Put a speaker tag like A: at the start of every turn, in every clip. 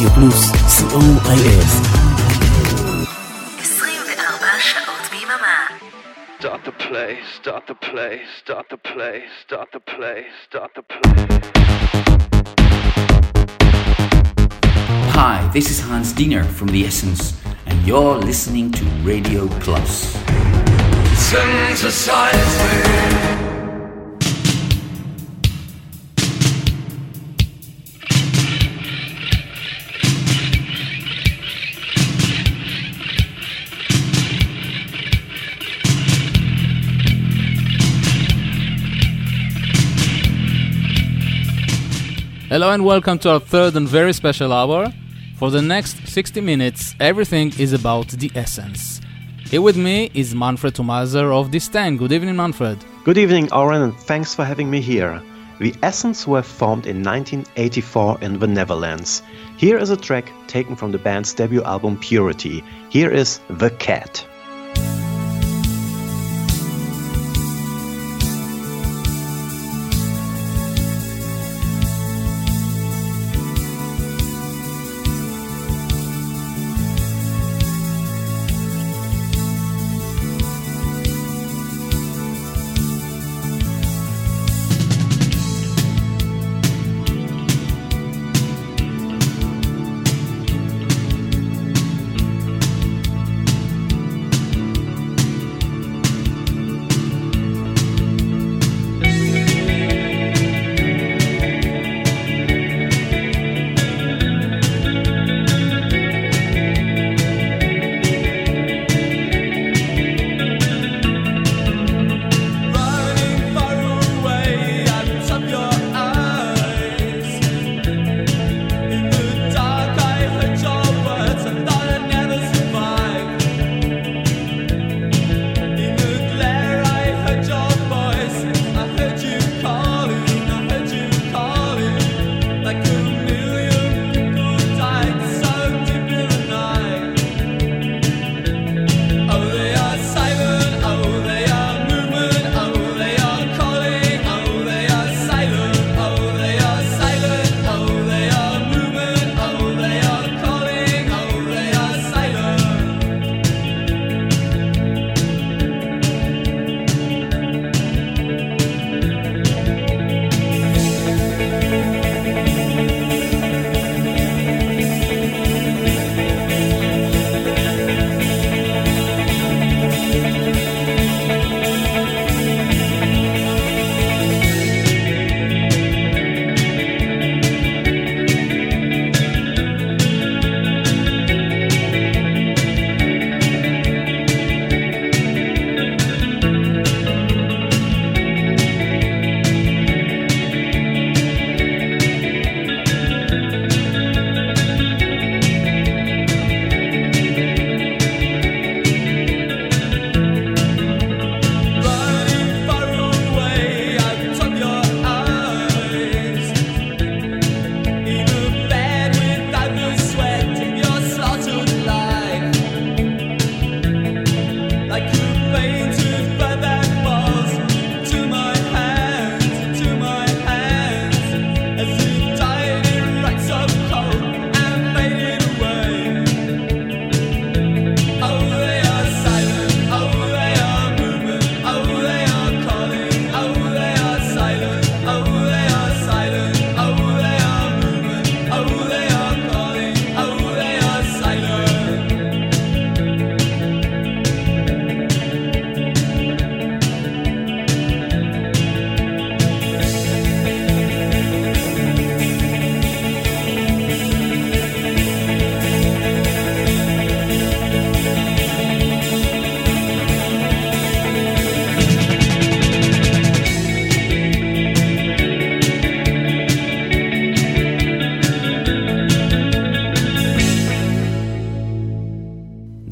A: רדיו פלוס, co.il.
B: 24 שעות ביממה.
C: Start the play, start the play, start the play, start the play, start the play.
D: Hi, this is Hans Diener from The Essence, and you're listening to Radio Plus.
C: Synthesize me.
E: Hello and welcome to our third and very special hour. For the next 60 minutes, everything is about the essence. Here with me is Manfred Thomaser of Disdain. Good evening, Manfred.
F: Good evening, Oren, and thanks for having me here. The Essence were formed in 1984 in the Netherlands. Here is a track taken from the band's debut album Purity. Here is The Cat.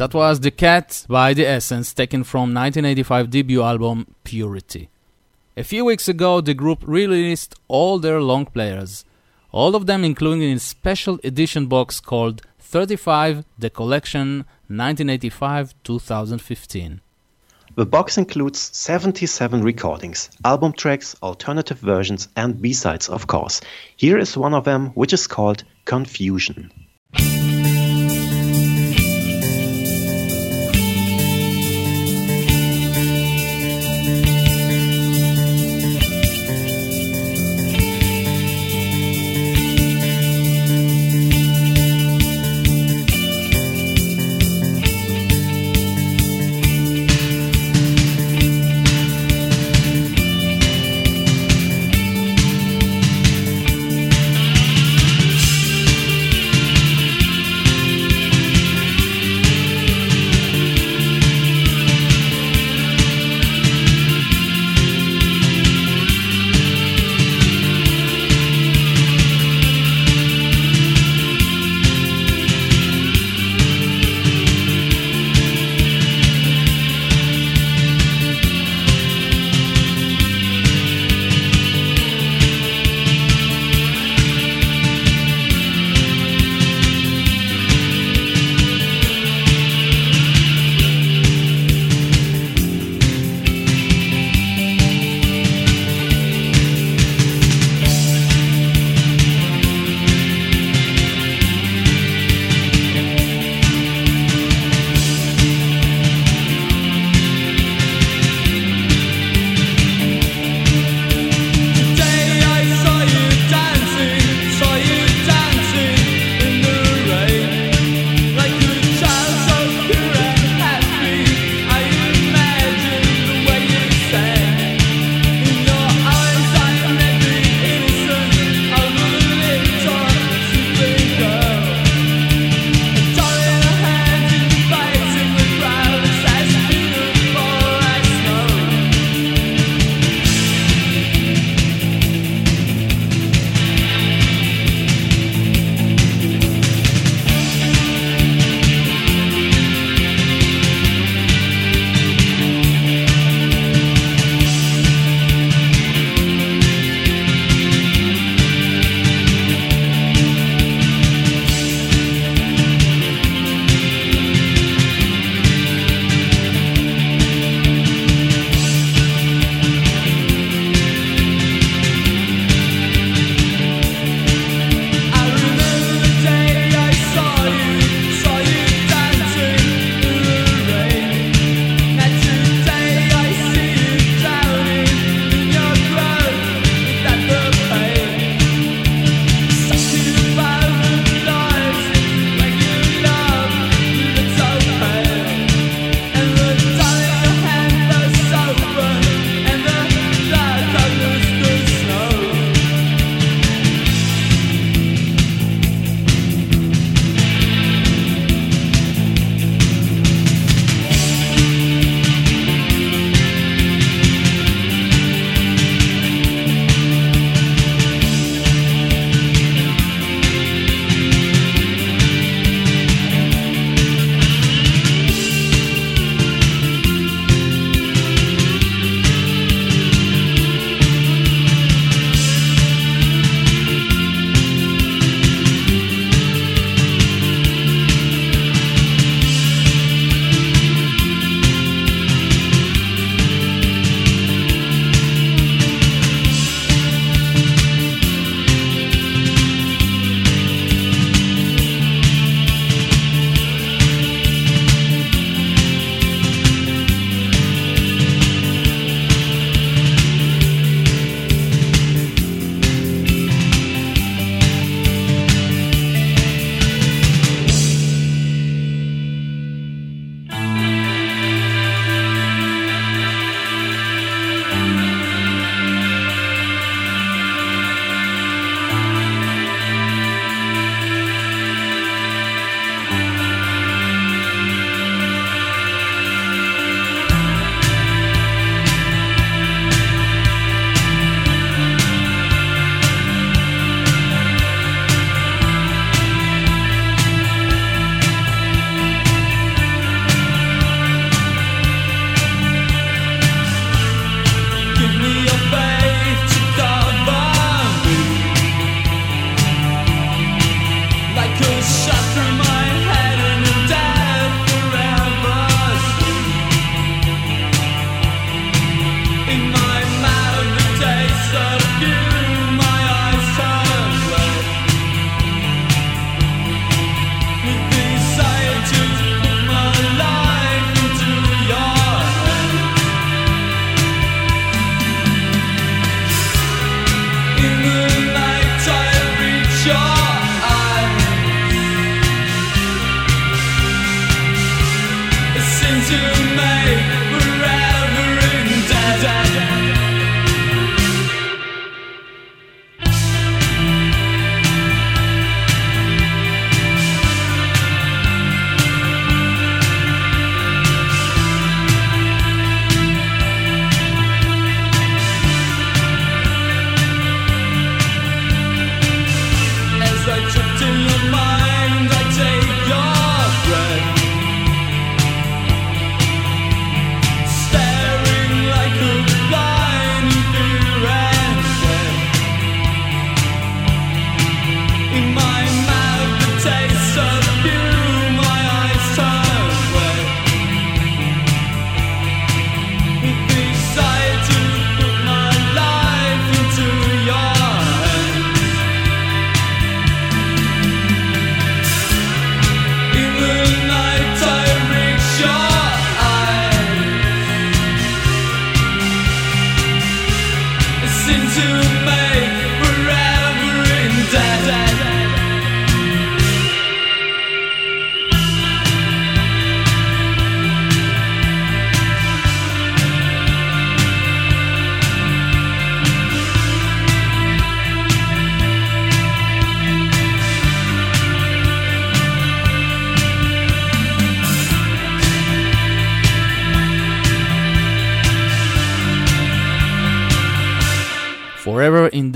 E: That was The Cat by The Essence, taken from 1985 debut album Purity. A few weeks ago, the group released all their long players, all of them including a special edition box called 35 The Collection 1985-2015.
F: The box includes 77 recordings, album tracks, alternative versions, and B-sides, of course. Here is one of them, which is called Confusion.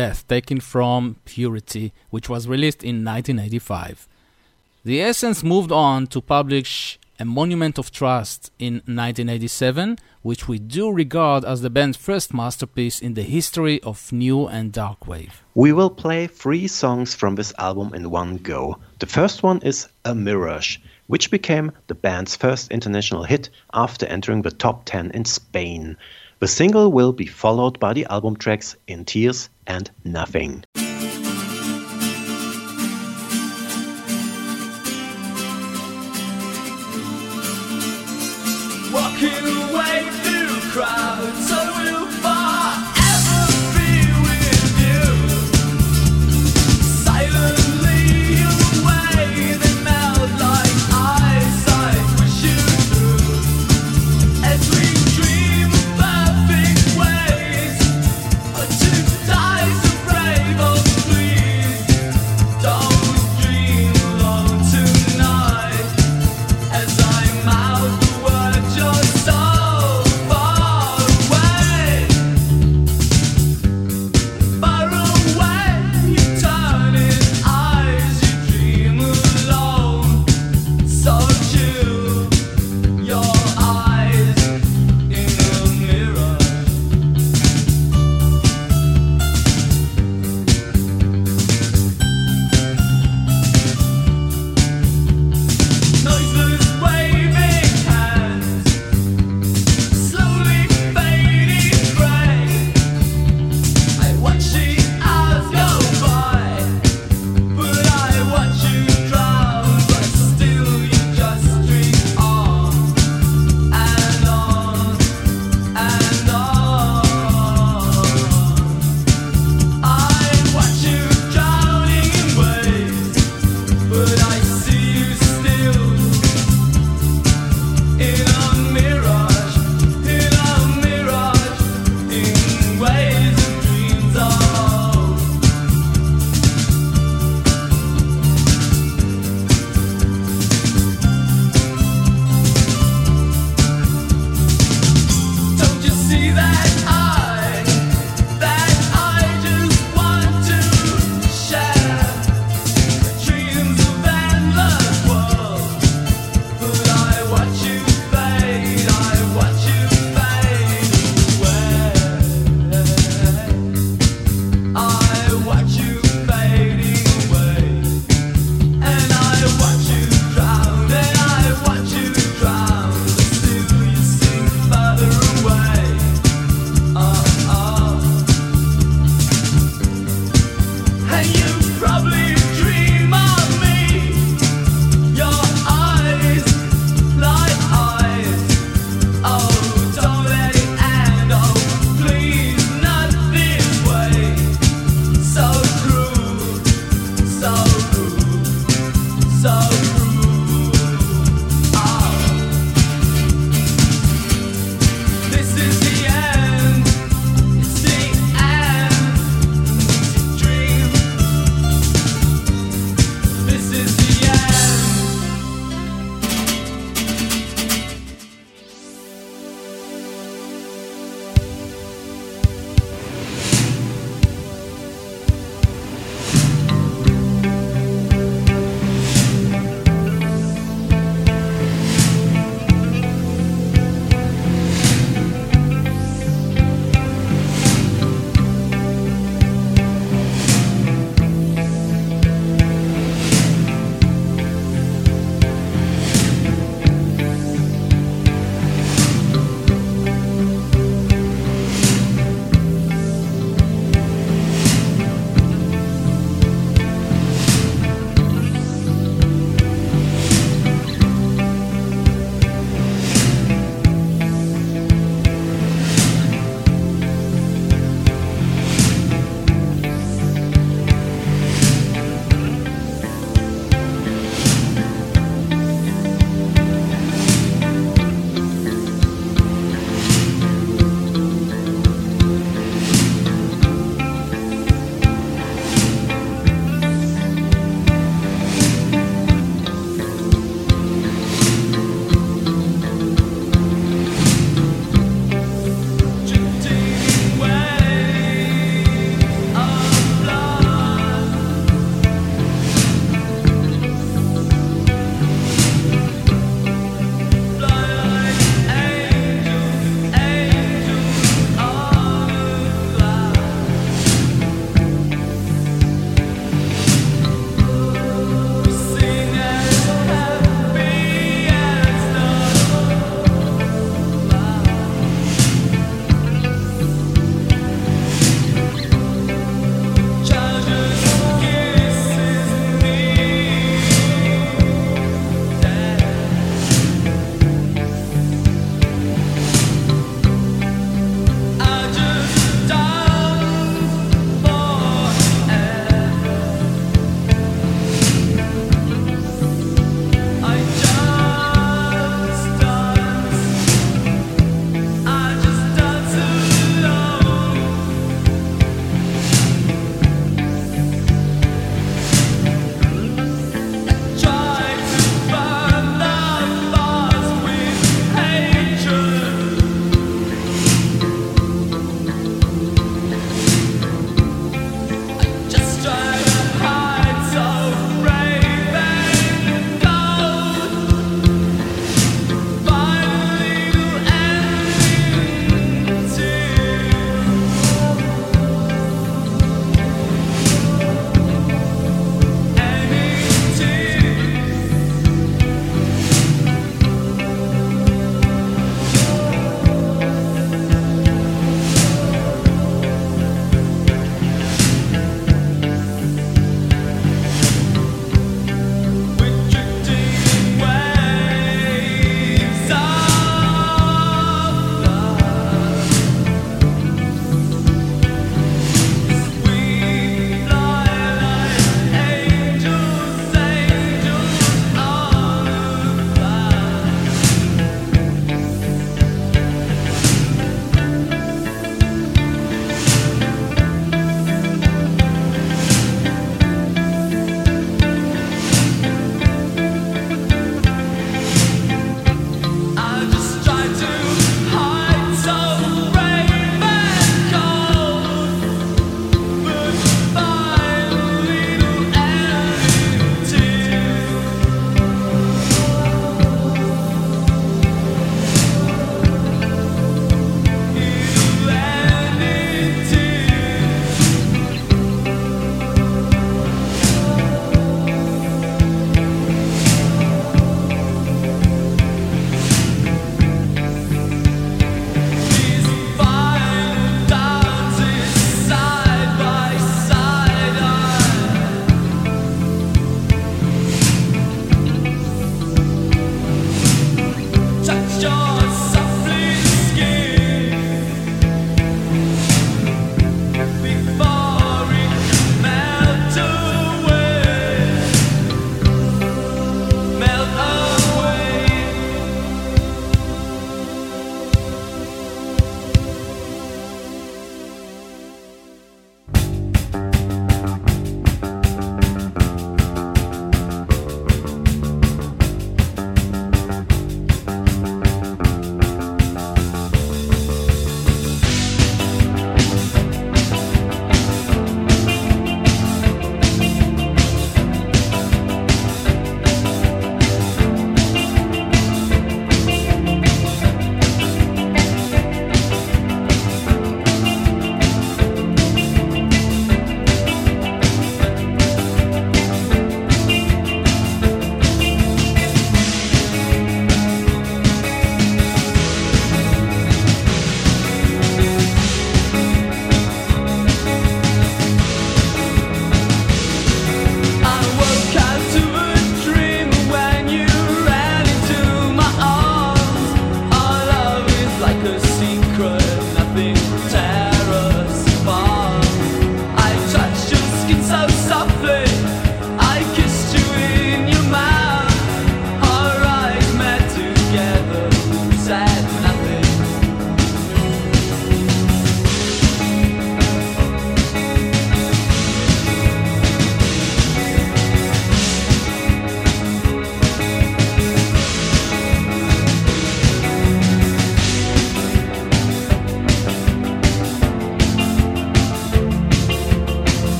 E: Death, taken from Purity, which was released in 1985. The Essence moved on to publish A Monument of Trust in 1987, which we do regard as the band's first masterpiece in the history of new and dark wave.
G: We will play three songs from this album in one go. The first one is A Mirage, which became the band's first international hit after entering the top 10 in Spain. The single will be followed by the album tracks In Tears and Nothing.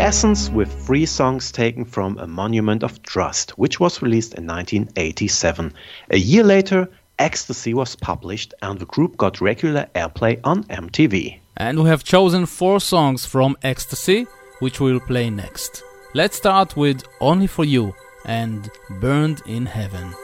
G: Essence with three songs taken from A Monument of Trust, which was released in 1987. A year later, Ecstasy was published and the group got regular airplay on MTV.
F: And we have chosen four songs from Ecstasy, which we'll play next. Let's start with Only for You and Burned in Heaven.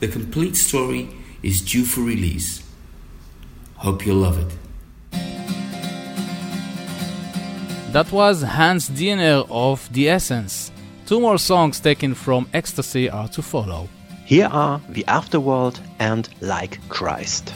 H: The
D: complete story is due for release. Hope you'll love it.
E: That was Hans Diener of The Essence. Two more songs taken from Ecstasy are to follow.
G: Here are The Afterworld and Like Christ.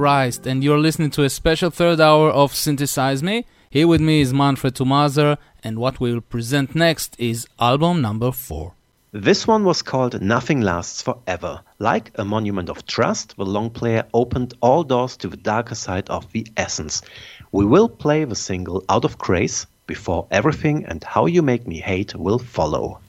I: Christ, and
E: you're listening to a special third hour of Synthesize Me. Here with me is Manfred Tomazer, and what we'll present next is album number four.
G: This one was called Nothing Lasts Forever. Like a monument of trust, the long player opened all doors to the darker side of the essence. We will play the single Out of Grace before everything and How You Make Me Hate will follow.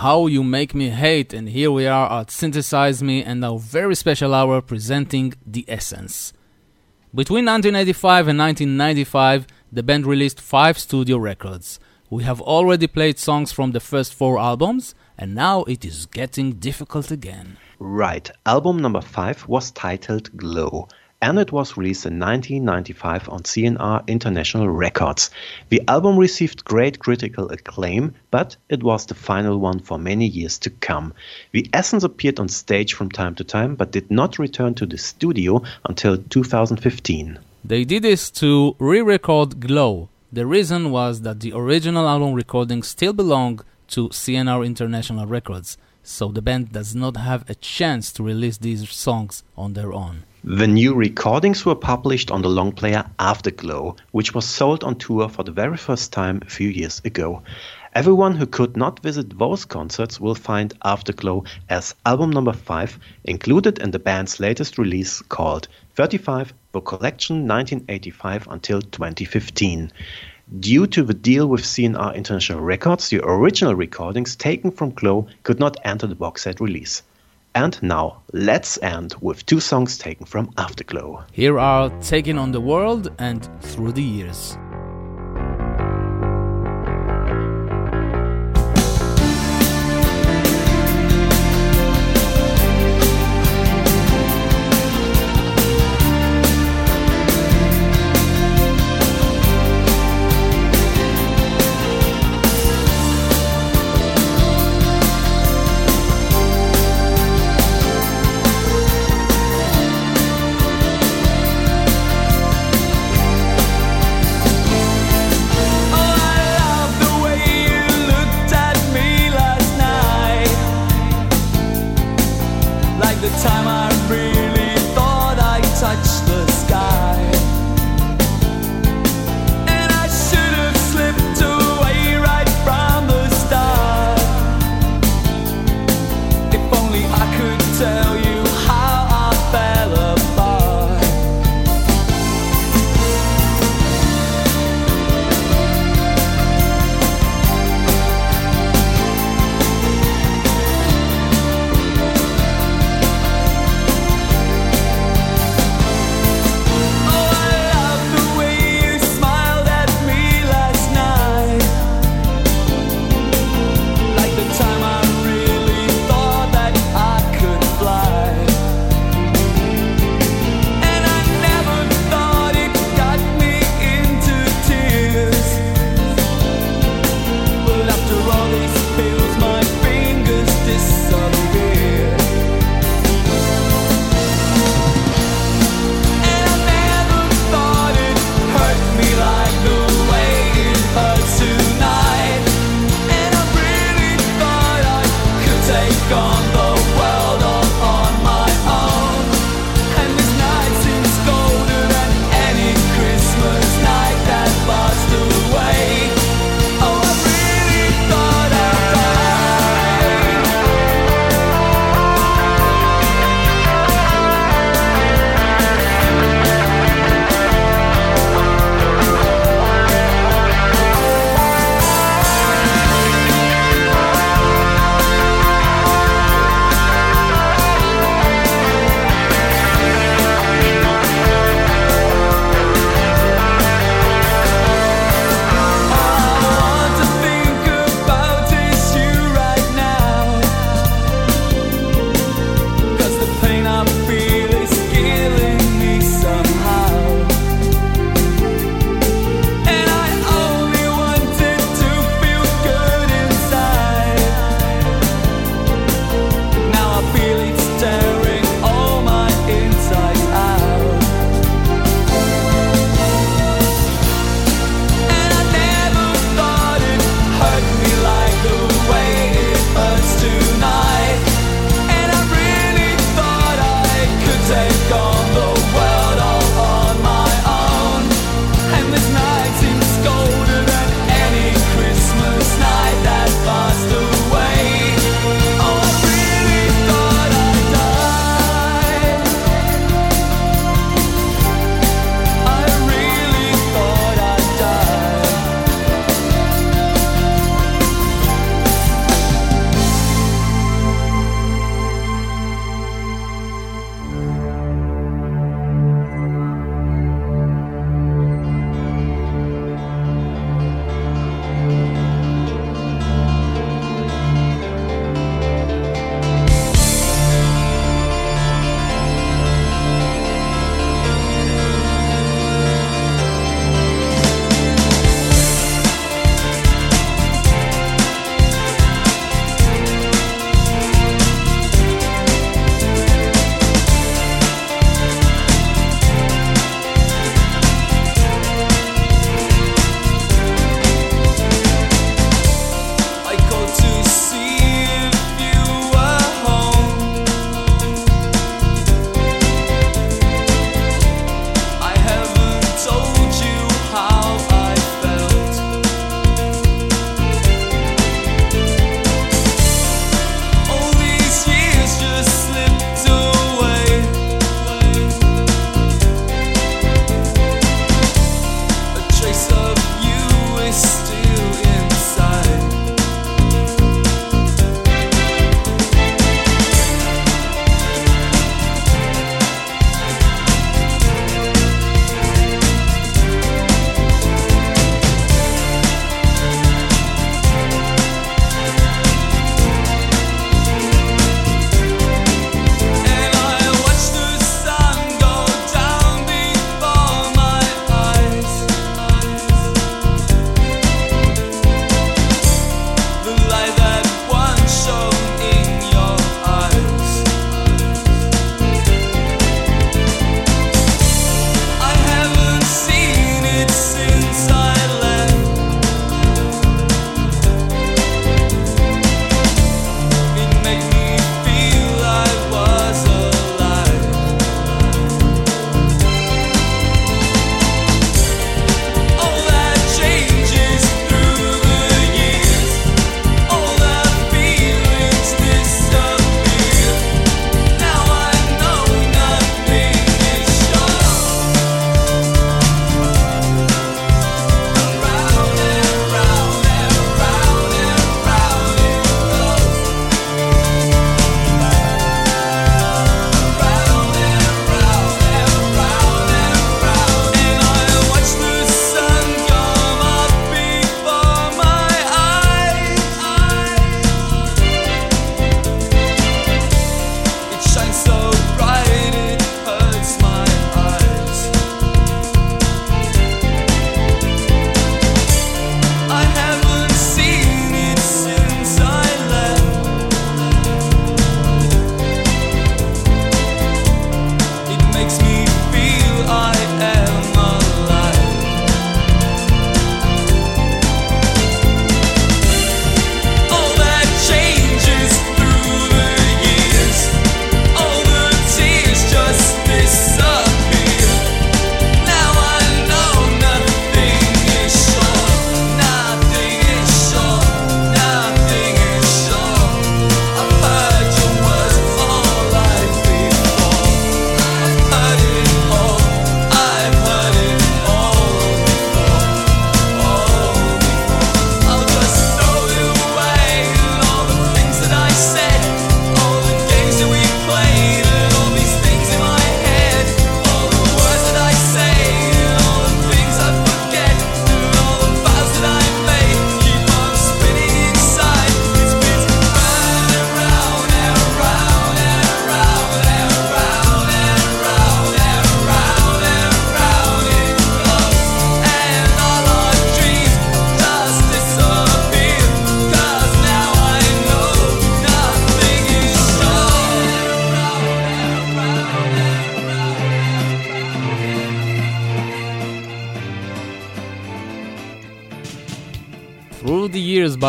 E: How You Make Me Hate, and here we are at Synthesize Me and our very special hour presenting The Essence. Between 1985 and 1995, the band released five studio records. We have already played songs from the first four albums, and now it is getting difficult again.
G: Right, album number five was titled Glow and it was released in 1995 on CNR International Records. The album received great critical acclaim, but it was the final one for many years to come. The Essence appeared on stage from time to time, but did not return to the studio until 2015.
E: They did this to re record Glow. The reason was that the original album recordings still belonged to CNR International Records, so the band does not have a chance to release these songs on their own.
G: The new recordings were published on the long player Afterglow, which was sold on tour for the very first time a few years ago. Everyone who could not visit those concerts will find Afterglow as album number 5 included in the band's latest release called 35 The Collection 1985 until 2015. Due to the deal with CNR International Records, the original recordings taken from Glow could not enter the box set release. And now, let's end with two songs taken from Afterglow.
E: Here are Taking on the World and Through the Years. said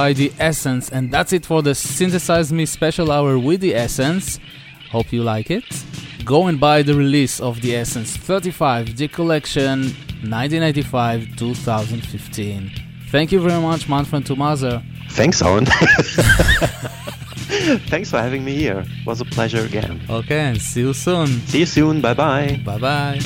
E: by The Essence. And that's it for the Synthesize Me special hour with The Essence. Hope you like it. Go and buy the release of The Essence 35, the collection 1995 2015. Thank you very much, Manfred Thomaser.
G: Thanks, Owen. Thanks for having me here. It was a pleasure again.
E: Okay, and see you soon.
G: See you soon. Bye bye.
E: Bye bye.